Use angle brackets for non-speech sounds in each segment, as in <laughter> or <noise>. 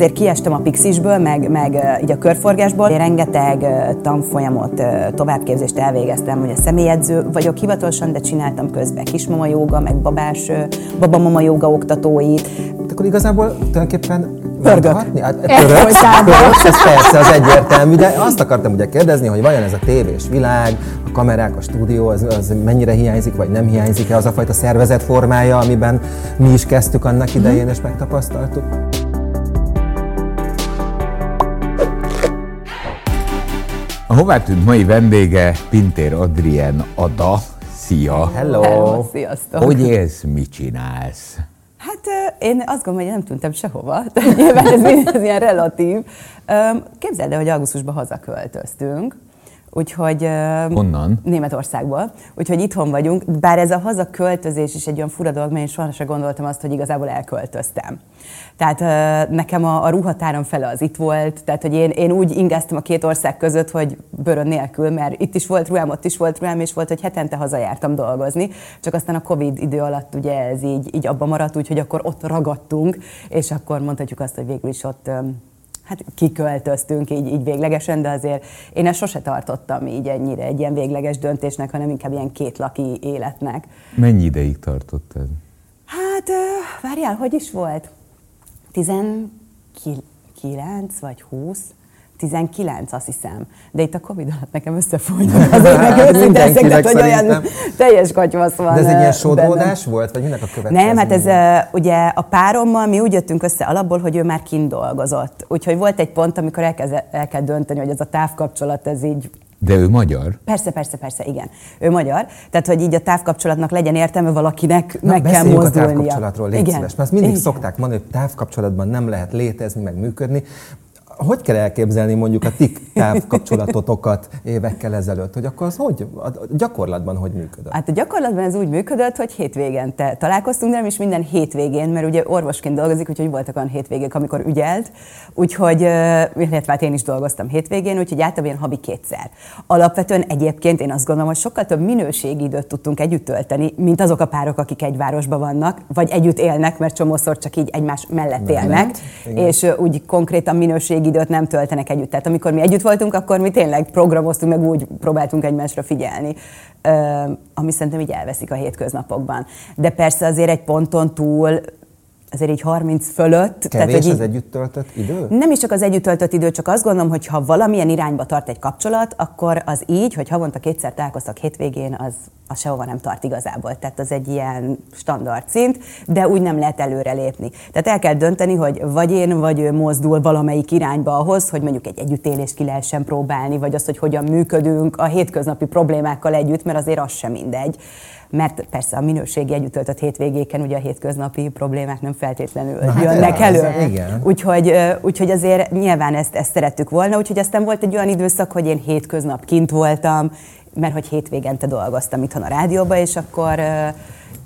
Ezért kiestem a Pixisből, meg, meg így a körforgásból. Én rengeteg tanfolyamot, továbbképzést elvégeztem, hogy a személyedző vagyok hivatalosan, de csináltam közben kismama joga, meg babás, babamama joga oktatóit. Akkor igazából tulajdonképpen Pörgök. Hát, pöröksz, pöröksz, ez persze, az egyértelmű, de azt akartam ugye kérdezni, hogy vajon ez a tévés világ, a kamerák, a stúdió, az, az mennyire hiányzik, vagy nem hiányzik-e az a fajta szervezetformája, amiben mi is kezdtük annak idején, és megtapasztaltuk? A hová tűnt mai vendége Pintér Adrien Ada. Szia! Hello! Hello sziasztok! Hogy élsz, mit csinálsz? Hát én azt gondolom, hogy nem tűntem sehova, tehát <laughs> nyilván ez, ez ilyen relatív. Képzeld el, hogy augusztusban hazaköltöztünk, Úgyhogy... Honnan? Németországból. Úgyhogy itthon vagyunk, bár ez a hazaköltözés is egy olyan fura dolog, mert én soha sem gondoltam azt, hogy igazából elköltöztem. Tehát nekem a, a ruhatáram fele az itt volt, tehát hogy én, én úgy ingáztam a két ország között, hogy bőrön nélkül, mert itt is volt ruhám, ott is volt ruhám, és volt, hogy hetente hazajártam dolgozni, csak aztán a Covid idő alatt ugye ez így, így abba maradt, úgyhogy akkor ott ragadtunk, és akkor mondhatjuk azt, hogy végül is ott hát kiköltöztünk így, így véglegesen, de azért én ezt sose tartottam így ennyire egy ilyen végleges döntésnek, hanem inkább ilyen kétlaki életnek. Mennyi ideig tartott ez? Hát, várjál, hogy is volt? 19 vagy 20? 19, azt hiszem. De itt a Covid alatt nekem összefolynak az évek őszinte hogy olyan teljes katyvasz van. De ez egy ilyen sódolódás volt, vagy minek a következő? Nem, hát ez ugye a párommal mi úgy jöttünk össze alapból, hogy ő már kint dolgozott. Úgyhogy volt egy pont, amikor el kell, el kell dönteni, hogy ez a távkapcsolat, ez így de ő magyar? Persze, persze, persze, igen. Ő magyar. Tehát, hogy így a távkapcsolatnak legyen értelme, valakinek Na, meg kell mozdulnia. a távkapcsolatról, légy igen. szíves. Mert mindig igen. szokták mondani, hogy távkapcsolatban nem lehet létezni, meg működni hogy kell elképzelni mondjuk a ti távkapcsolatotokat évekkel ezelőtt, hogy akkor az hogy, a gyakorlatban hogy működött? Hát a gyakorlatban ez úgy működött, hogy hétvégente találkoztunk, de nem is minden hétvégén, mert ugye orvosként dolgozik, úgyhogy voltak olyan hétvégék, amikor ügyelt, úgyhogy, illetve hát én is dolgoztam hétvégén, úgyhogy általában havi kétszer. Alapvetően egyébként én azt gondolom, hogy sokkal több minőségi időt tudtunk együtt tölteni, mint azok a párok, akik egy városban vannak, vagy együtt élnek, mert csomószor csak így egymás mellett élnek, mellett, és úgy konkrétan minőségi időt nem töltenek együtt. Tehát amikor mi együtt voltunk, akkor mi tényleg programoztunk, meg úgy próbáltunk egymásra figyelni, ami szerintem így elveszik a hétköznapokban. De persze azért egy ponton túl azért így 30 fölött. Kevés tehát, hogy így, az együtt töltött idő? Nem is csak az együtt töltött idő, csak azt gondolom, hogy ha valamilyen irányba tart egy kapcsolat, akkor az így, hogy havonta kétszer találkoztak hétvégén, az, az sehova nem tart igazából. Tehát az egy ilyen standard szint, de úgy nem lehet előrelépni. Tehát el kell dönteni, hogy vagy én, vagy ő mozdul valamelyik irányba ahhoz, hogy mondjuk egy együttélést ki lehessen próbálni, vagy azt, hogy hogyan működünk a hétköznapi problémákkal együtt, mert azért az sem mindegy mert persze a minőségi együtt töltött hétvégéken ugye a hétköznapi problémák nem feltétlenül Na, hát jönnek hát elő. Az, igen. Úgyhogy, úgyhogy azért nyilván ezt, ezt szerettük volna, úgyhogy aztán volt egy olyan időszak, hogy én hétköznap kint voltam, mert hogy hétvégente dolgoztam itthon a rádióba, és akkor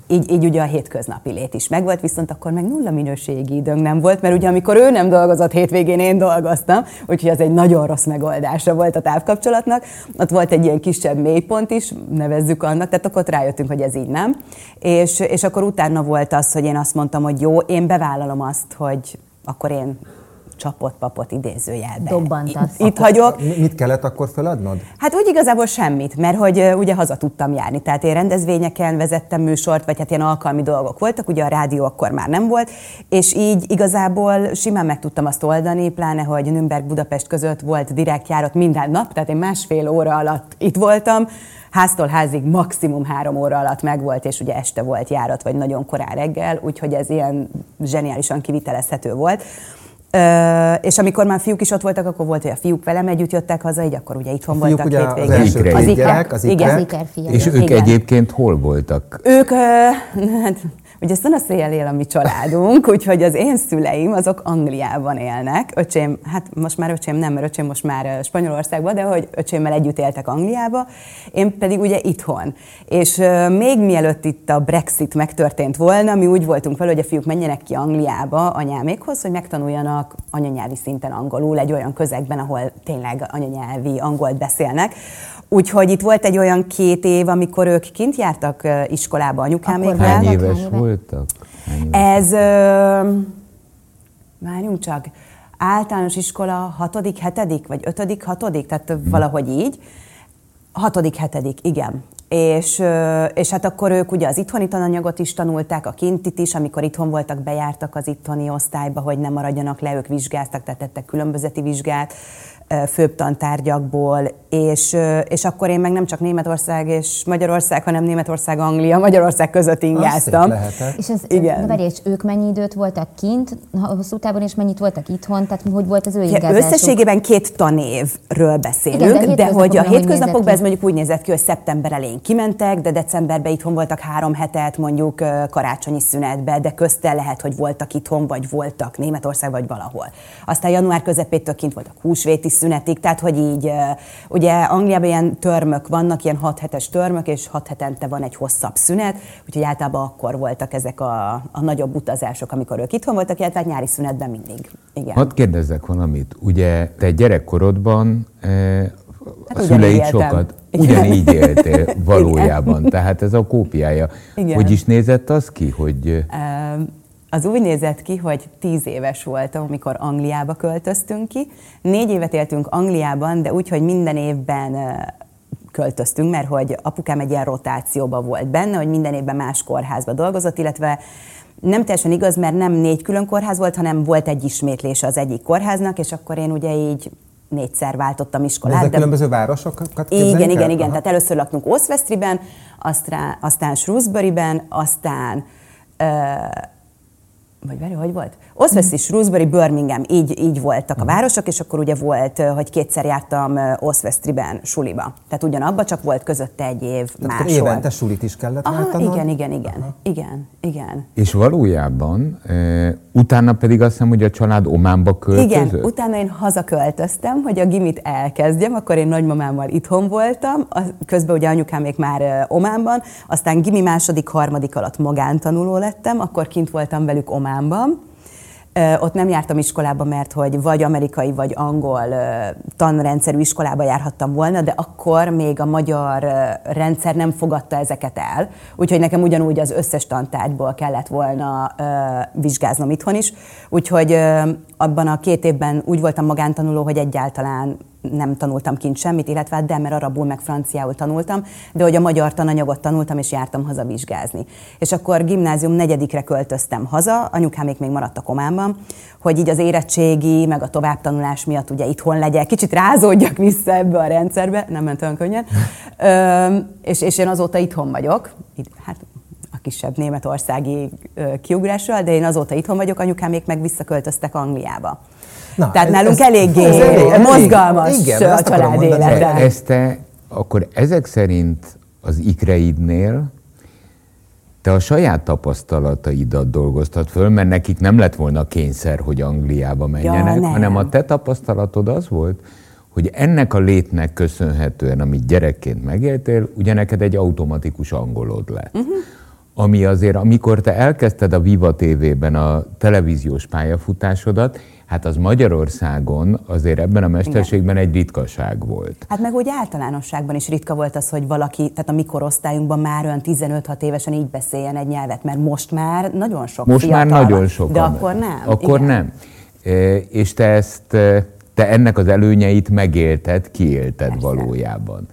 így, így ugye a hétköznapi lét is megvolt, viszont akkor meg nulla minőségi időnk nem volt, mert ugye amikor ő nem dolgozott hétvégén, én dolgoztam, úgyhogy ez egy nagyon rossz megoldása volt a távkapcsolatnak. Ott volt egy ilyen kisebb mélypont is, nevezzük annak, tehát akkor ott rájöttünk, hogy ez így nem. És, és akkor utána volt az, hogy én azt mondtam, hogy jó, én bevállalom azt, hogy akkor én csapott papot idézőjelben. Dobbantasz. Itt, itt hagyok. Mit kellett akkor feladnod? Hát úgy igazából semmit, mert hogy ugye haza tudtam járni. Tehát én rendezvényeken vezettem műsort, vagy hát ilyen alkalmi dolgok voltak, ugye a rádió akkor már nem volt, és így igazából simán meg tudtam azt oldani, pláne, hogy Nürnberg-Budapest között volt direkt járat minden nap, tehát én másfél óra alatt itt voltam, háztól házig maximum három óra alatt megvolt, és ugye este volt járat, vagy nagyon korán reggel, úgyhogy ez ilyen zseniálisan kivitelezhető volt. És amikor már fiúk is ott voltak, akkor volt, hogy a fiúk velem együtt jöttek haza, így akkor ugye itthon a voltak ugye hétvégén. Az, első az gyerek, az igen. iker És ők igen. egyébként hol voltak? Ők, ö, <laughs> Ugye szél él a mi családunk, <laughs> úgyhogy az én szüleim azok Angliában élnek. Öcsém, hát most már öcsém nem, mert öcsém most már Spanyolországban, de hogy öcsémmel együtt éltek Angliába, én pedig ugye itthon. És még mielőtt itt a Brexit megtörtént volna, mi úgy voltunk vele, hogy a fiúk menjenek ki Angliába anyámékhoz, hogy megtanuljanak anyanyelvi szinten angolul egy olyan közegben, ahol tényleg anyanyelvi angolt beszélnek. Úgyhogy itt volt egy olyan két év, amikor ők kint jártak iskolába anyukáméknál. Hány éves voltak? Ez, ö, várjunk csak, általános iskola hatodik, hetedik, vagy ötödik, hatodik, tehát hmm. valahogy így. Hatodik, hetedik, igen. És, és hát akkor ők ugye az itthoni tananyagot is tanulták, a kintit is, amikor itthon voltak, bejártak az itthoni osztályba, hogy nem maradjanak le, ők vizsgáztak, tehát tettek különbözeti vizsgát főbb tantárgyakból, és, és akkor én meg nem csak Németország és Magyarország, hanem Németország, Anglia, Magyarország között ingáztam. És, ez, Igen. Várj, és ők mennyi időt voltak kint, hosszú távon, és mennyit voltak itthon? Tehát hogy volt az ő ingázásuk? Összességében két tanévről beszélünk, Igen, de, de hogy a hétköznapokban ez mondjuk úgy nézett ki, hogy szeptember elején kimentek, de decemberben itthon voltak három hetet, mondjuk karácsonyi szünetbe, de közte lehet, hogy voltak itthon, vagy voltak Németország, vagy valahol. Aztán január közepétől kint voltak húsvéti szünetig, tehát hogy így, ugye Angliában ilyen törmök vannak, ilyen 6 hetes törmök, és 6 hetente van egy hosszabb szünet, úgyhogy általában akkor voltak ezek a, a nagyobb utazások, amikor ők itthon voltak, illetve hát nyári szünetben mindig. Igen. Hadd kérdezzek valamit. Ugye te gyerekkorodban Hát a szüleid sokat ugyanígy éltél <laughs> valójában, tehát ez a kópiája. Igen. Hogy is nézett az ki, hogy... Az úgy nézett ki, hogy tíz éves voltam, amikor Angliába költöztünk ki. Négy évet éltünk Angliában, de úgy, hogy minden évben költöztünk, mert hogy apukám egy ilyen rotációban volt benne, hogy minden évben más kórházba dolgozott, illetve nem teljesen igaz, mert nem négy külön kórház volt, hanem volt egy ismétlése az egyik kórháznak, és akkor én ugye így négyszer váltottam iskolát. De ezek de... különböző városokat Igen, igen, igen. Tehát először laktunk Oswestriben, aztán, aztán Shrewsburyben, aztán uh, vagy várj, hogy volt? Oswestry, Shrewsbury, Birmingham, így, így voltak a mhm. városok, és akkor ugye volt, hogy kétszer jártam Oswestryben suliba. Tehát ugyanabba, csak volt közötte egy év Tehát máshol. évente sulit is kellett Aha, Igen, igen, igen, Aha. igen, igen. És valójában e, utána pedig azt hiszem, hogy a család Ománba költözött? Igen, utána én hazaköltöztem, hogy a gimit elkezdjem, akkor én nagymamámmal itthon voltam, közben ugye anyukám még már Ománban, aztán gimi második, harmadik alatt magántanuló lettem, akkor kint voltam velük Ománban, ott nem jártam iskolába, mert hogy vagy amerikai, vagy angol tanrendszerű iskolába járhattam volna, de akkor még a magyar rendszer nem fogadta ezeket el, úgyhogy nekem ugyanúgy az összes tantárgyból kellett volna vizsgáznom itthon is. Úgyhogy abban a két évben úgy voltam magántanuló, hogy egyáltalán nem tanultam kint semmit, illetve hát de, mert arabul meg franciául tanultam, de hogy a magyar tananyagot tanultam, és jártam haza vizsgázni. És akkor gimnázium negyedikre költöztem haza, anyukámék még maradtak Ománban, hogy így az érettségi, meg a továbbtanulás miatt ugye itthon legyek, kicsit rázódjak vissza ebbe a rendszerbe, nem ment olyan könnyen, <laughs> Ö, és, és én azóta itthon vagyok, hát a kisebb németországi kiugrással, de én azóta itthon vagyok, anyukámék meg visszaköltöztek Angliába. Na, Tehát nálunk ez, eléggé ez elég, mozgalmas igen, a család élete. Ezt te, akkor ezek szerint az ikreidnél te a saját tapasztalataidat dolgoztat föl, mert nekik nem lett volna kényszer, hogy Angliába menjenek, ja, hanem a te tapasztalatod az volt, hogy ennek a létnek köszönhetően, amit gyerekként megéltél, ugye neked egy automatikus angolod lett. Uh-huh. Ami azért, amikor te elkezdted a Viva TV-ben a televíziós pályafutásodat, hát az Magyarországon azért ebben a mesterségben Igen. egy ritkaság volt. Hát meg úgy általánosságban is ritka volt az, hogy valaki, tehát a mi korosztályunkban már olyan 15-6 évesen így beszéljen egy nyelvet, mert most már nagyon sok Most már nagyon sok. De akkor nem. Akkor Igen. nem. E, és te ezt, e, te ennek az előnyeit megélted, kiélted Persze. valójában.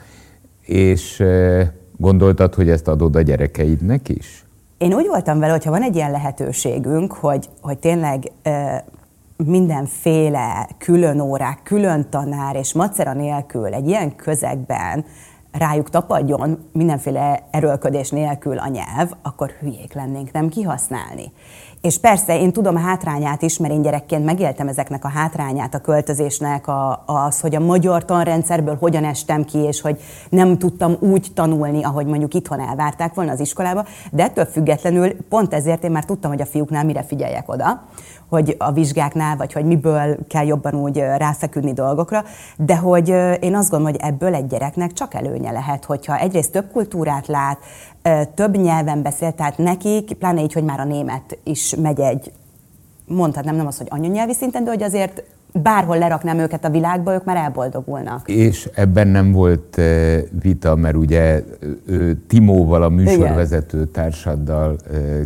És e, gondoltad, hogy ezt adod a gyerekeidnek is? Én úgy voltam vele, hogyha van egy ilyen lehetőségünk, hogy, hogy tényleg mindenféle külön órák, külön tanár és macera nélkül egy ilyen közegben rájuk tapadjon mindenféle erőlködés nélkül a nyelv, akkor hülyék lennénk nem kihasználni. És persze én tudom a hátrányát is, mert én gyerekként megéltem ezeknek a hátrányát, a költözésnek, a, az, hogy a magyar tanrendszerből hogyan estem ki, és hogy nem tudtam úgy tanulni, ahogy mondjuk itthon elvárták volna az iskolába, de ettől függetlenül pont ezért én már tudtam, hogy a fiúknál mire figyeljek oda, hogy a vizsgáknál, vagy hogy miből kell jobban úgy ráfeküdni dolgokra, de hogy én azt gondolom, hogy ebből egy gyereknek csak előnye lehet, hogyha egyrészt több kultúrát lát, több nyelven beszél, tehát nekik, pláne így, hogy már a német is megy egy, mondhatnám nem az, hogy anyanyelvi szinten, de hogy azért bárhol leraknám őket a világba, ők már elboldogulnak. És ebben nem volt vita, mert ugye Timóval, a műsorvezető társaddal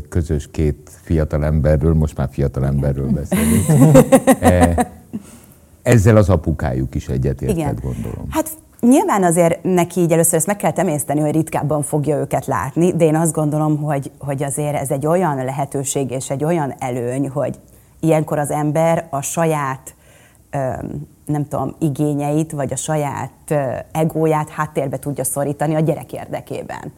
közös két fiatalemberről, most már fiatalemberről beszélünk. <laughs> ezzel az apukájuk is egyetértett, gondolom. Hát Nyilván azért neki így először ezt meg kell temészteni, hogy ritkábban fogja őket látni, de én azt gondolom, hogy, hogy azért ez egy olyan lehetőség és egy olyan előny, hogy ilyenkor az ember a saját nem tudom, igényeit, vagy a saját egóját háttérbe tudja szorítani a gyerek érdekében.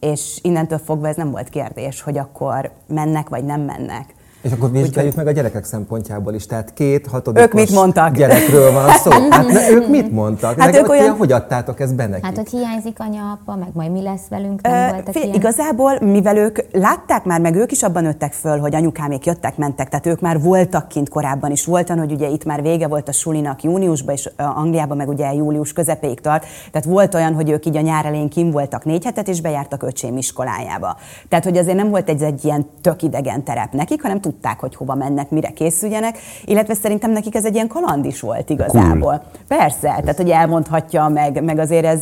És innentől fogva ez nem volt kérdés, hogy akkor mennek, vagy nem mennek. És akkor vizsgáljuk meg a gyerekek szempontjából is. Tehát két hatodikos ők mit mondtak? gyerekről van szó. <laughs> Hát ne, ők mit mondtak? Hát ők olyan... Hogy adtátok ezt be nekik? Hát, hogy hiányzik anya, apa, meg majd mi lesz velünk, nem Ö, voltak fél, ilyen. Igazából, mivel ők látták már, meg ők is abban nőttek föl, hogy anyukámék jöttek, mentek, tehát ők már voltak kint korábban is. Voltan, hogy ugye itt már vége volt a sulinak júniusban, és Angliában meg ugye július közepéig tart. Tehát volt olyan, hogy ők így a nyár elején kim voltak négy hetet, és bejártak öcsém iskolájába. Tehát, hogy azért nem volt egy, egy ilyen tök idegen terep nekik, hanem tudták, hogy hova mennek, mire készüljenek, illetve szerintem nekik ez egy ilyen kaland is volt igazából. Cool. Persze, tehát hogy elmondhatja, meg, meg azért ez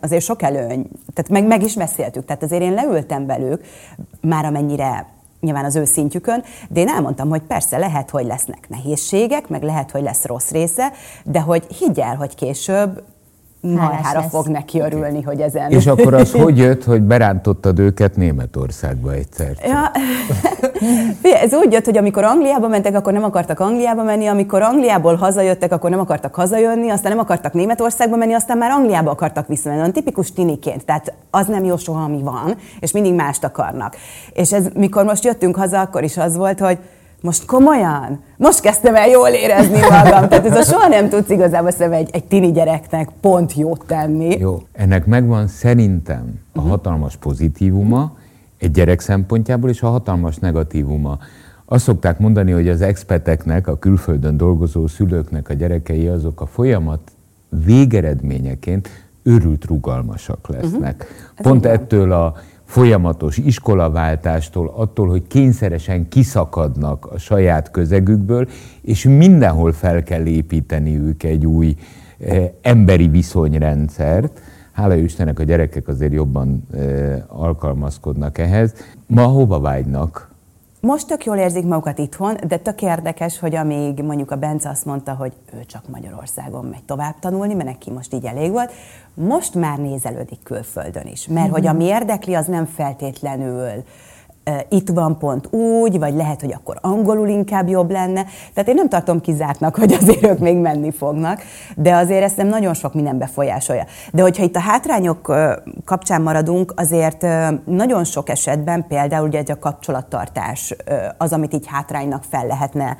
azért sok előny. Tehát meg, meg is beszéltük, tehát azért én leültem velük, már amennyire nyilván az ő szintjükön, de én elmondtam, hogy persze lehet, hogy lesznek nehézségek, meg lehet, hogy lesz rossz része, de hogy higgyel, hogy később marhára fog neki örülni, hogy ezen... És akkor az hogy jött, hogy berántottad őket Németországba egyszer? Ja. <laughs> Ez úgy jött, hogy amikor Angliába mentek, akkor nem akartak Angliába menni, amikor Angliából hazajöttek, akkor nem akartak hazajönni, aztán nem akartak Németországba menni, aztán már Angliába akartak visszamenni. Olyan tipikus tiniként, tehát az nem jó soha, ami van, és mindig mást akarnak. És ez, mikor most jöttünk haza, akkor is az volt, hogy most komolyan? Most kezdtem el jól érezni magam. Tehát ez a soha nem tudsz igazából szerintem egy, egy tini gyereknek pont jót tenni. Jó, ennek megvan szerintem a mhm. hatalmas pozitívuma, egy gyerek szempontjából, és a hatalmas negatívuma. Azt szokták mondani, hogy az expeteknek, a külföldön dolgozó szülőknek a gyerekei azok a folyamat végeredményeként őrült rugalmasak lesznek. Uh-huh. Pont ettől a folyamatos iskolaváltástól, attól, hogy kényszeresen kiszakadnak a saját közegükből, és mindenhol fel kell építeniük egy új eh, emberi viszonyrendszert. Hála Istennek a gyerekek azért jobban eh, alkalmazkodnak ehhez. Ma hova vágynak? Most tök jól érzik magukat itthon, de tök érdekes, hogy amíg mondjuk a Bence azt mondta, hogy ő csak Magyarországon megy tovább tanulni, mert neki most így elég volt, most már nézelődik külföldön is. Mert mm-hmm. hogy ami érdekli, az nem feltétlenül itt van pont úgy, vagy lehet, hogy akkor angolul inkább jobb lenne. Tehát én nem tartom kizártnak, hogy azért ők még menni fognak, de azért ezt nem nagyon sok minden befolyásolja. De hogyha itt a hátrányok kapcsán maradunk, azért nagyon sok esetben például ugye a kapcsolattartás az, amit így hátránynak fel lehetne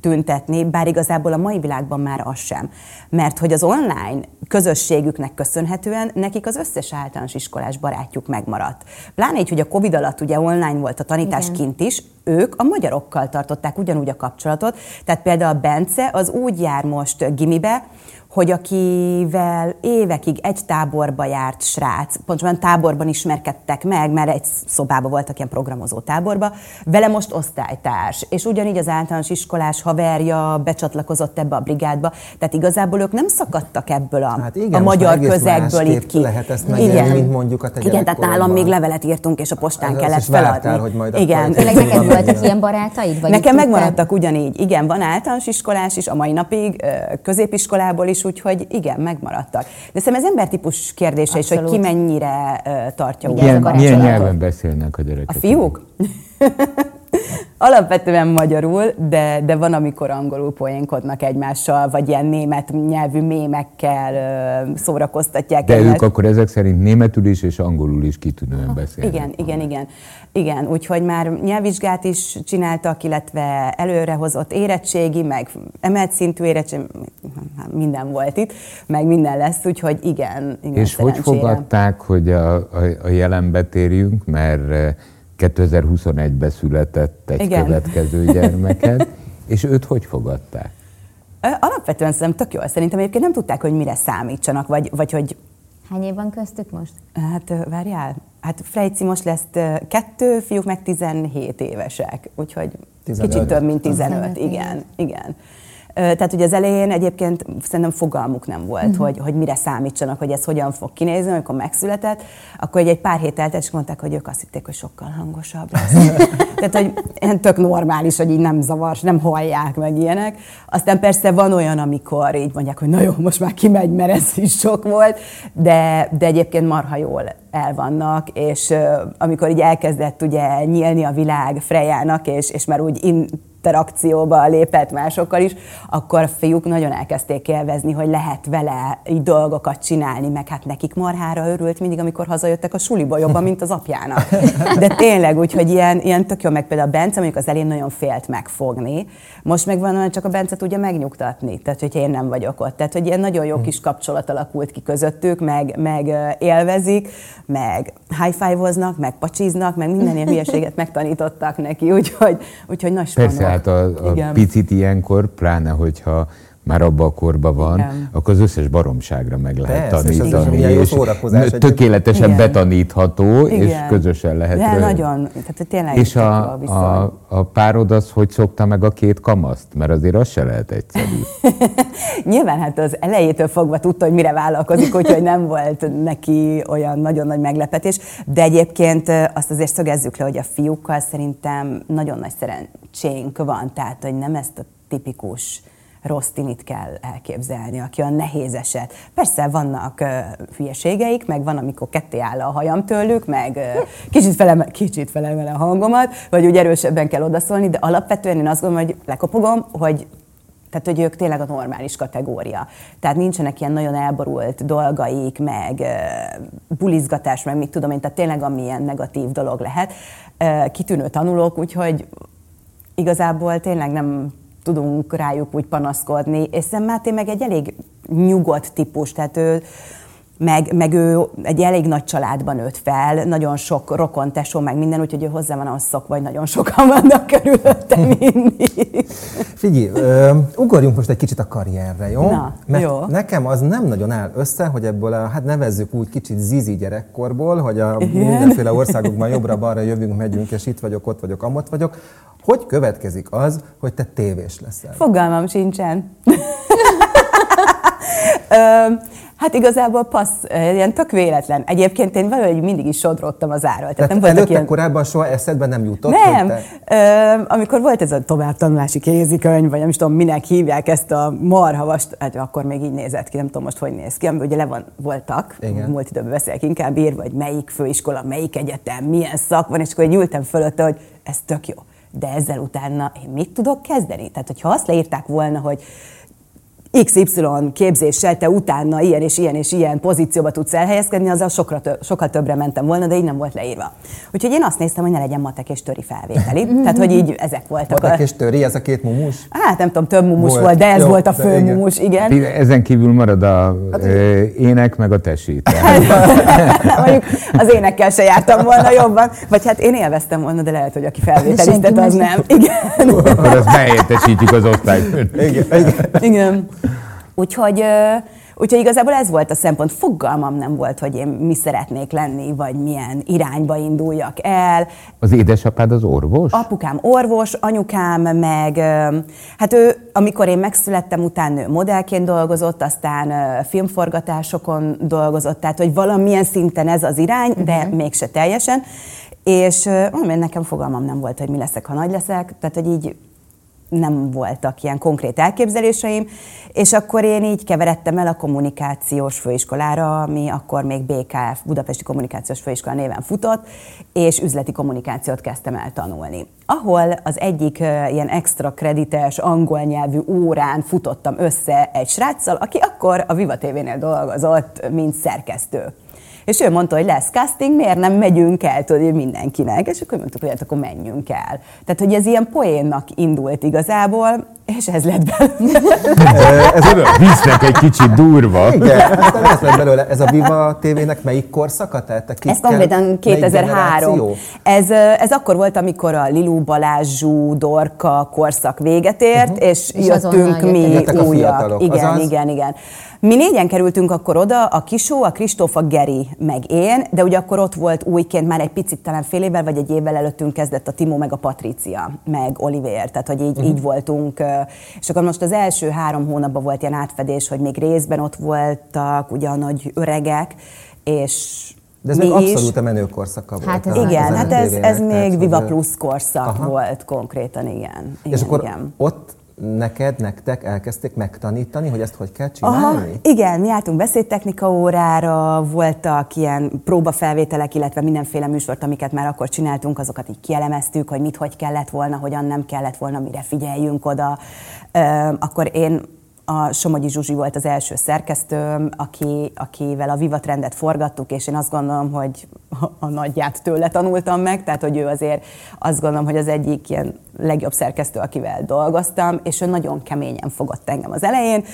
tüntetni, bár igazából a mai világban már az sem. Mert hogy az online közösségüknek köszönhetően nekik az összes általános iskolás barátjuk megmaradt. Pláne így, hogy a Covid alatt ugye online volt a tanítás Igen. kint is, ők a magyarokkal tartották ugyanúgy a kapcsolatot. Tehát például a Bence az úgy jár most gimibe, hogy akivel évekig egy táborba járt srác, pontosabban táborban ismerkedtek meg, mert egy szobában voltak ilyen programozó táborba, vele most osztálytárs, és ugyanígy az általános iskolás haverja becsatlakozott ebbe a brigádba, tehát igazából ők nem szakadtak ebből a, hát igen, a magyar közegből itt ki. lehet ezt megélni, igen. mint mondjuk a te Igen, tehát nálam még levelet írtunk, és a postán az kellett feladni. Vártál, hogy majd igen. Neked voltak ilyen barátaid? Vagy Nekem megmaradtak ugyanígy. Igen, van általános iskolás is, a mai napig, középiskolából is, úgyhogy igen, megmaradtak. De szerintem ez embertípus kérdése is, hogy ki mennyire uh, tartja úgy milyen, milyen nyelven beszélnek a gyerekek? A fiúk? <laughs> Alapvetően magyarul, de, de van, amikor angolul poénkodnak egymással, vagy ilyen német nyelvű mémekkel szórakoztatják. De egymást. ők akkor ezek szerint németül is és angolul is kitűnően beszélnek. Igen, igen, igen. Igen, úgyhogy már nyelvvizsgát is csináltak, illetve előrehozott érettségi, meg emelt szintű érettség, minden volt itt, meg minden lesz, úgyhogy igen. igen és hogy fogadták, hogy a, a, a jelenbe térjünk, mert 2021-ben született egy Igen. következő gyermeked, <laughs> és őt hogy fogadták? Alapvetően szerintem tök jól. Szerintem egyébként nem tudták, hogy mire számítsanak, vagy, vagy hogy... Hány év van köztük most? Hát várjál, hát Frejci most lesz kettő, fiúk meg 17 évesek, úgyhogy 15. kicsit több, mint 15, 15 igen, igen. Tehát ugye az elején egyébként szerintem fogalmuk nem volt, uh-huh. hogy, hogy mire számítsanak, hogy ez hogyan fog kinézni, amikor megszületett, akkor egy, pár hét eltelt, és mondták, hogy ők azt hitték, hogy sokkal hangosabb lesz. <laughs> Tehát, hogy tök normális, hogy így nem zavars, nem hallják meg ilyenek. Aztán persze van olyan, amikor így mondják, hogy na jó, most már kimegy, mert ez is sok volt, de, de egyébként marha jól el vannak, és amikor így elkezdett ugye nyílni a világ Frejának, és, és már úgy in, interakcióba lépett másokkal is, akkor a fiúk nagyon elkezdték élvezni, hogy lehet vele így dolgokat csinálni, meg hát nekik marhára örült mindig, amikor hazajöttek a suliba jobban, mint az apjának. De tényleg, úgyhogy ilyen, ilyen tök jó, meg például a Bence mondjuk az elén nagyon félt megfogni, most meg van csak a Bence tudja megnyugtatni, tehát hogy én nem vagyok ott. Tehát, hogy ilyen nagyon jó kis kapcsolat alakult ki közöttük, meg, meg élvezik, meg high five meg pacsiznak, meg minden ilyen hülyeséget megtanítottak neki, úgyhogy, úgyhogy nagy Persze, hát a, a picit ilyenkor, pláne hogyha már abban a korban van, Igen. akkor az összes baromságra meg lehet Persze, tanítani, és, és tökéletesen Igen. betanítható, Igen. és közösen lehet De nagyon, tehát tényleg És a, a, a párod az, hogy szokta meg a két kamaszt? Mert azért az se lehet egyszerű. <laughs> Nyilván hát az elejétől fogva tudta, hogy mire vállalkozik, úgyhogy nem volt neki olyan nagyon nagy meglepetés, de egyébként azt azért szögezzük le, hogy a fiúkkal szerintem nagyon nagy szerencsénk van, tehát hogy nem ezt a tipikus rossz tinit kell elképzelni, aki a nehéz eset. Persze vannak uh, hülyeségeik, meg van, amikor ketté áll a hajam tőlük, meg uh, kicsit, felem, kicsit felemel a hangomat, vagy úgy erősebben kell odaszólni, de alapvetően én azt gondolom, hogy lekopogom, hogy tehát, hogy ők tényleg a normális kategória. Tehát nincsenek ilyen nagyon elborult dolgaik, meg uh, bulizgatás, meg mit tudom én, tehát tényleg amilyen negatív dolog lehet. Uh, kitűnő tanulók, úgyhogy igazából tényleg nem tudunk rájuk úgy panaszkodni, és Szent Máté meg egy elég nyugodt típus, tehát ő meg, meg ő egy elég nagy családban nőtt fel, nagyon sok rokon, tesó, meg minden, úgyhogy ő hozzá van ahhoz szok, vagy nagyon sokan <laughs> vannak körülötte mindig. Figyelj, ugorjunk most egy kicsit a karrierre, jó? Na, Mert jó. nekem az nem nagyon áll össze, hogy ebből a, hát nevezzük úgy kicsit zizi gyerekkorból, hogy a Igen. mindenféle országokban jobbra-balra jövünk, megyünk, és itt vagyok, ott vagyok, amott vagyok. Hogy következik az, hogy te tévés leszel? Fogalmam sincsen. <laughs> Hát igazából passz, ilyen tök véletlen. Egyébként én valahogy mindig is sodrottam az áról. Tehát, Tehát nem előtte ilyen... korábban soha eszedben nem jutott? Nem. Te... Ö, amikor volt ez a továbbtanulási kézikönyv, vagy nem is tudom, minek hívják ezt a marhavast, hát akkor még így nézett ki, nem tudom most, hogy néz ki, ugye le van, voltak, Igen. múlt időben beszélek inkább ír, vagy melyik főiskola, melyik egyetem, milyen szak van, és akkor ültem fölötte, hogy ez tök jó. De ezzel utána én mit tudok kezdeni? Tehát, hogyha azt leírták volna, hogy XY képzéssel te utána ilyen és ilyen és ilyen pozícióba tudsz elhelyezkedni, azzal sokra tö- sokkal többre mentem volna, de így nem volt leírva. Úgyhogy én azt néztem, hogy ne legyen matek és töri felvételi. <laughs> Tehát, hogy így ezek voltak. Matek és töri, ez a két mumus? Hát nem tudom, több mumus volt, volt de ez jó, volt a fő igen. mumus, igen. Ezen kívül marad a hát, ének meg a tesít. <laughs> Mondjuk az énekkel se jártam volna jobban, vagy hát én élveztem volna, de lehet, hogy aki felvételiztet, az nem. Igen. Akkor azt behelyettesítjük az osztályfőn. Igen. igen. igen. Úgyhogy, úgyhogy igazából ez volt a szempont. Fogalmam nem volt, hogy én mi szeretnék lenni, vagy milyen irányba induljak el. Az édesapád az orvos? Apukám orvos, anyukám meg, hát ő, amikor én megszülettem, utána ő modellként dolgozott, aztán filmforgatásokon dolgozott, tehát hogy valamilyen szinten ez az irány, de uh-huh. mégse teljesen. És mondom, nekem fogalmam nem volt, hogy mi leszek, ha nagy leszek, tehát hogy így nem voltak ilyen konkrét elképzeléseim, és akkor én így keveredtem el a kommunikációs főiskolára, ami akkor még BKF, Budapesti Kommunikációs Főiskola néven futott, és üzleti kommunikációt kezdtem el tanulni. Ahol az egyik ilyen extra kredites angol nyelvű órán futottam össze egy sráccal, aki akkor a Viva TV-nél dolgozott, mint szerkesztő. És ő mondta, hogy lesz casting, miért nem megyünk el, tudod, mindenkinek. És akkor mondtuk, hogy hát akkor menjünk el. Tehát, hogy ez ilyen poénnak indult igazából, és ez lett belőle. ez visznek egy kicsit durva. Igen, aztán ez lett belőle. Ez a Viva TV-nek melyik korszaka? Tehát a ez konkrétan 2003. Ez, ez akkor volt, amikor a Lilu Balázsú, Dorka korszak véget ért, uh-huh. és, és jöttünk mi újak. Igen, Azaz? igen, igen. Mi négyen kerültünk akkor oda, a Kisó, a Kristóf, a Geri, meg én, de ugye akkor ott volt újként már egy picit, talán fél évvel vagy egy évvel előttünk kezdett a Timo, meg a Patricia, meg Oliver, tehát hogy így, uh-huh. így voltunk és akkor most az első három hónapban volt ilyen átfedés, hogy még részben ott voltak ugye a nagy öregek, és de ez mi még is. abszolút a menő korszaka volt. Hát ez Igen, hát ez, ez még tehát, Viva Plus korszak Aha. volt konkrétan, igen. igen És akkor igen. ott neked, nektek elkezdték megtanítani, hogy ezt hogy kell Aha, csinálni? igen, mi jártunk beszédtechnika órára, voltak ilyen próbafelvételek, illetve mindenféle műsort, amiket már akkor csináltunk, azokat így kielemeztük, hogy mit, hogy kellett volna, hogyan nem kellett volna, mire figyeljünk oda. Akkor én a Somogyi Zsuzsi volt az első szerkesztőm, aki, akivel a Viva forgattuk, és én azt gondolom, hogy a- nagyját tőle tanultam meg, tehát hogy ő azért azt gondolom, hogy az egyik ilyen legjobb szerkesztő, akivel dolgoztam, és ő nagyon keményen fogott engem az elején.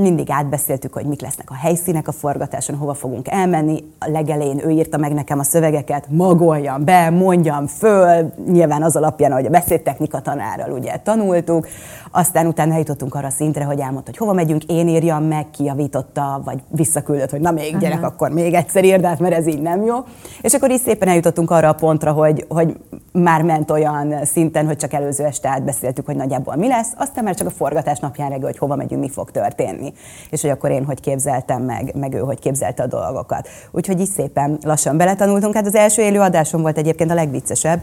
Mindig átbeszéltük, hogy mik lesznek a helyszínek a forgatáson, hova fogunk elmenni. A legelején ő írta meg nekem a szövegeket, magoljam be, mondjam föl, nyilván az alapján, hogy a beszédtechnika tanárral ugye tanultuk. Aztán utána eljutottunk arra a szintre, hogy elmondta, hogy hova megyünk, én írjam meg, kijavította, vagy visszaküldött, hogy na még gyerek, akkor még egyszer írd át, mert ez így nem jó. És akkor így szépen eljutottunk arra a pontra, hogy, hogy már ment olyan szinten, hogy csak előző este átbeszéltük, hogy nagyjából mi lesz, aztán már csak a forgatás napján reggel, hogy hova megyünk, mi fog történni. És hogy akkor én hogy képzeltem meg, meg ő hogy képzelte a dolgokat. Úgyhogy így szépen lassan beletanultunk. Hát az első élő adásom volt egyébként a legviccesebb,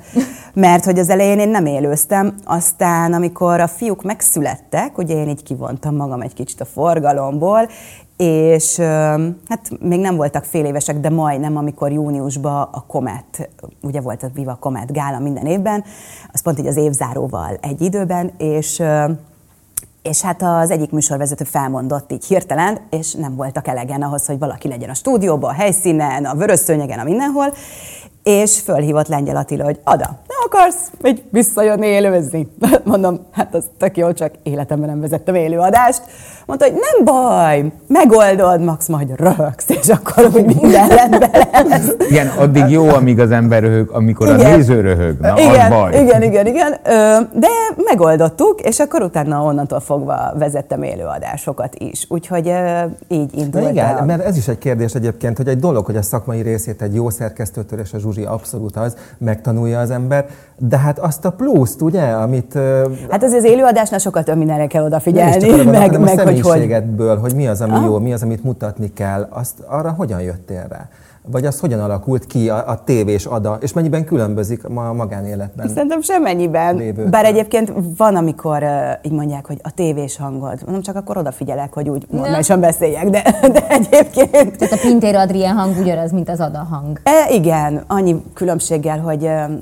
mert hogy az elején én nem élőztem, aztán amikor a fiúk megszülettek, ugye én így kivontam magam egy kicsit a forgalomból, és hát még nem voltak fél évesek, de majdnem, amikor júniusban a Comet, ugye volt a Viva Comet gála minden évben, az pont így az évzáróval egy időben, és és hát az egyik műsorvezető felmondott így hirtelen, és nem voltak elegen ahhoz, hogy valaki legyen a stúdióban, a helyszínen, a vörösszőnyegen, a mindenhol, és fölhívott Lengyel Attila, hogy Ada, nem akarsz így visszajönni élőzni? <laughs> Mondom, hát az tök jó, csak életemben nem vezettem élőadást. Mondta, hogy nem baj, megoldod, Max majd röhögsz, és akkor úgy minden rendben lesz. <laughs> Igen, addig jó, amíg az ember röhög, amikor Igen. a néző röhög. Na, igen, az baj. igen, igen, igen. De megoldottuk, és akkor utána onnantól fogva vezettem élőadásokat is. Úgyhogy így Na indult. igen, a- mert ez is egy kérdés egyébként, hogy egy dolog, hogy a szakmai részét egy jó szerkesztőtől, és a Zsuzsi abszolút az, megtanulja az ember, de hát azt a pluszt, ugye, amit Hát azért az élőadásnál sokkal több mindenre kell nem odafigyelni, csak arra van, meg, a meg hogy hogy... személyiségedből, hogy mi az, ami jó, mi az, amit mutatni kell, azt arra hogyan jöttél rá? Vagy az hogyan alakult ki a, a tévés ada, és mennyiben különbözik ma a magánéletben? Szerintem semmennyiben. Lévő. Bár egyébként van, amikor uh, így mondják, hogy a tévés hangod. Mondom, csak akkor odafigyelek, hogy úgy normálisan beszéljek, de, de egyébként... Tehát a Pintér Adrien hang ugyanaz, mint az Ada hang. E, igen, annyi különbséggel, hogy um,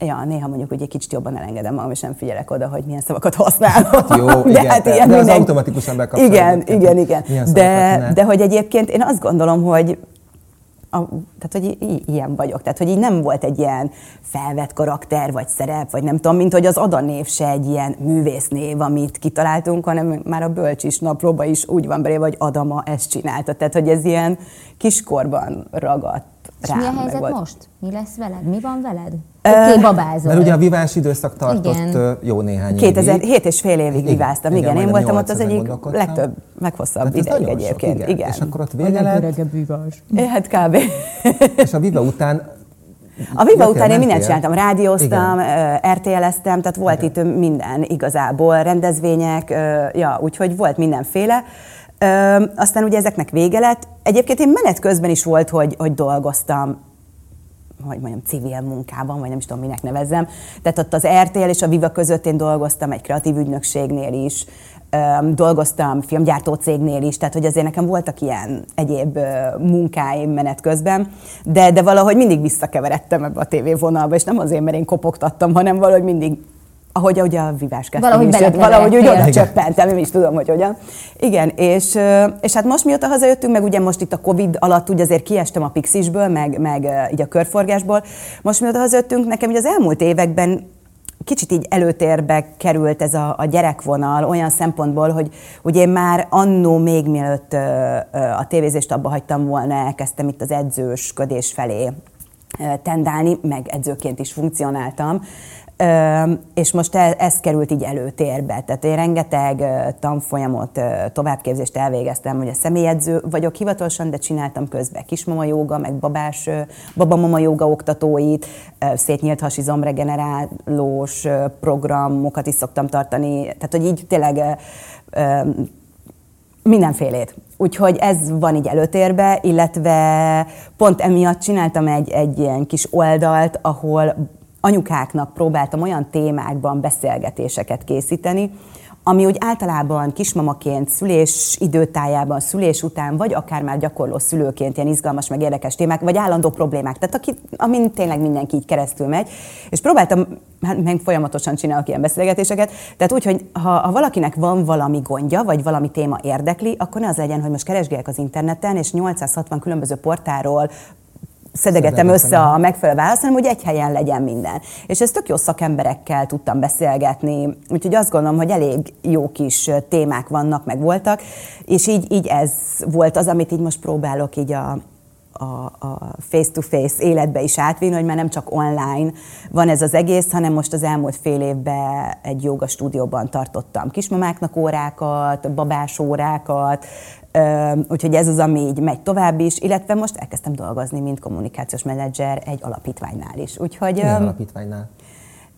ja, néha mondjuk hogy egy kicsit jobban elengedem magam, és nem figyelek oda, hogy milyen szavakat használok. Jó, <laughs> de igen, hát de ilyen az minden- automatikusan bekapcsolódik. Igen, igen, igen. Milyen szavakat De, ne. de hogy egyébként én azt gondolom, hogy a, tehát, hogy i- ilyen vagyok. Tehát, hogy így nem volt egy ilyen felvett karakter, vagy szerep, vagy nem tudom, mint hogy az Ada név se egy ilyen művésznév, amit kitaláltunk, hanem már a bölcsis naplóba is úgy van belé, hogy Adama ezt csinálta. Tehát, hogy ez ilyen kiskorban ragadt És rám. mi a helyzet volt. most? Mi lesz veled? Mi van veled? Oké, babázol. Mert ugye a vivás időszak tartott Igen. jó néhány évig. 2007 és fél évig Igen, viváztam, igen, igen. Én voltam ott az egyik legtöbb, leghosszabb Hát ideig nagyon sok, egyébként. igen. igen. És akkor ott vége lett, vivás. Hát kb. <laughs> és a Viva után A Viva után én mindent csináltam, rádióztam, Igen. RTL-eztem, tehát volt itt minden igazából, rendezvények, ja, úgyhogy volt mindenféle. Ö, aztán ugye ezeknek vége lett. Egyébként én menet közben is volt, hogy, hogy dolgoztam hogy mondjam, civil munkában, vagy nem is tudom, minek nevezzem. Tehát ott az RTL és a Viva között én dolgoztam egy kreatív ügynökségnél is, dolgoztam filmgyártó cégnél is, tehát hogy azért nekem voltak ilyen egyéb munkáim menet közben, de, de valahogy mindig visszakeveredtem ebbe a tévévonalba, és nem azért, mert én kopogtattam, hanem valahogy mindig ahogy ugye a is jött, valahogy úgy oda csöppentem, nem is tudom, hogy hogyan. Igen, és, és hát most mióta hazajöttünk, meg ugye most itt a Covid alatt úgy azért kiestem a Pixisből, meg, meg így a körforgásból. Most mióta hazajöttünk, nekem így az elmúlt években kicsit így előtérbe került ez a, a gyerekvonal olyan szempontból, hogy ugye én már annó még mielőtt ö, ö, a tévézést abba hagytam volna, elkezdtem itt az edzősködés felé tendálni, meg edzőként is funkcionáltam. És most ez, ez került így előtérbe. Tehát én rengeteg tanfolyamot, továbbképzést elvégeztem, hogy a személyedző vagyok hivatalosan, de csináltam közben kismama joga, meg babás, babamama joga oktatóit, szétnyílt hasizomregenerálós programokat is szoktam tartani. Tehát, hogy így tényleg mindenfélét. Úgyhogy ez van így előtérbe, illetve pont emiatt csináltam egy, egy ilyen kis oldalt, ahol anyukáknak próbáltam olyan témákban beszélgetéseket készíteni, ami úgy általában kismamaként, szülés időtájában, szülés után, vagy akár már gyakorló szülőként ilyen izgalmas, meg érdekes témák, vagy állandó problémák, tehát aki, amin tényleg mindenki így keresztül megy. És próbáltam, hát meg folyamatosan csinálok ilyen beszélgetéseket, tehát úgy, hogy ha, ha valakinek van valami gondja, vagy valami téma érdekli, akkor ne az legyen, hogy most keresgéljek az interneten, és 860 különböző portáról szedegetem össze a megfelelő választ, hanem hogy egy helyen legyen minden. És ezt tök jó szakemberekkel tudtam beszélgetni, úgyhogy azt gondolom, hogy elég jó kis témák vannak, meg voltak, és így, így ez volt az, amit így most próbálok így a, a, face-to-face életbe is átvinni, hogy már nem csak online van ez az egész, hanem most az elmúlt fél évben egy joga stúdióban tartottam kismamáknak órákat, babás órákat, Úgyhogy ez az, ami így megy tovább is, illetve most elkezdtem dolgozni, mint kommunikációs menedzser egy alapítványnál is. Úgyhogy, Milyen alapítványnál?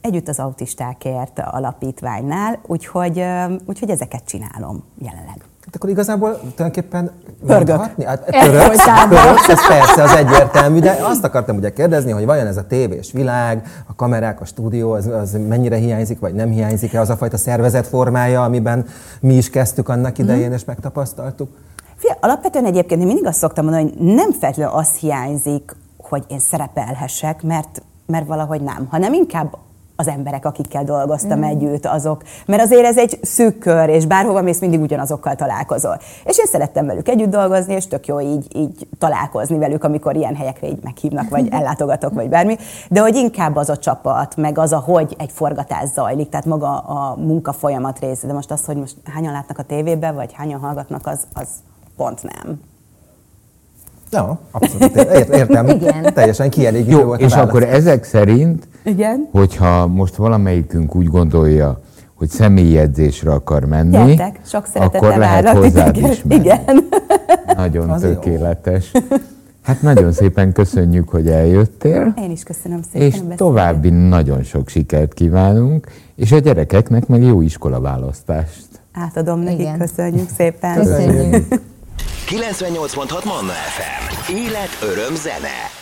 Együtt az autistákért alapítványnál, úgyhogy, úgyhogy ezeket csinálom jelenleg. Hát akkor igazából tulajdonképpen Pörgök. Hát, <laughs> pöröksz, pöröksz, ez persze az egyértelmű, de azt akartam ugye kérdezni, hogy vajon ez a tévés világ, a kamerák, a stúdió, az, az mennyire hiányzik, vagy nem hiányzik-e az a fajta szervezetformája, amiben mi is kezdtük annak idején, mm. és megtapasztaltuk? Fia, alapvetően egyébként én mindig azt szoktam mondani, hogy nem feltétlenül az hiányzik, hogy én szerepelhessek, mert, mert valahogy nem, hanem inkább az emberek, akikkel dolgoztam mm. együtt, azok. Mert azért ez egy szűk kör, és bárhova mész, mindig ugyanazokkal találkozol. És én szerettem velük együtt dolgozni, és tök jó így, így találkozni velük, amikor ilyen helyekre így meghívnak, vagy <laughs> ellátogatok, vagy bármi. De hogy inkább az a csapat, meg az, a hogy egy forgatás zajlik, tehát maga a munka folyamat része. De most az, hogy most hányan látnak a tévébe, vagy hányan hallgatnak, az, az pont nem. Ja, abszolút értem. Igen. Teljesen kielégítő Jó, volt És akkor ezek szerint, Igen. hogyha most valamelyikünk úgy gondolja, hogy személyi edzésre akar menni, Gyertek, sok akkor lehet hozzád is menni. Igen. Nagyon Az tökéletes. Jó. Hát nagyon szépen köszönjük, hogy eljöttél. Én is köszönöm szépen. És további nagyon sok sikert kívánunk, és a gyerekeknek meg jó iskola választást. Átadom nekik, Igen. köszönjük szépen. Köszönjük. 98.6 Manna FM. Élet, öröm, zene.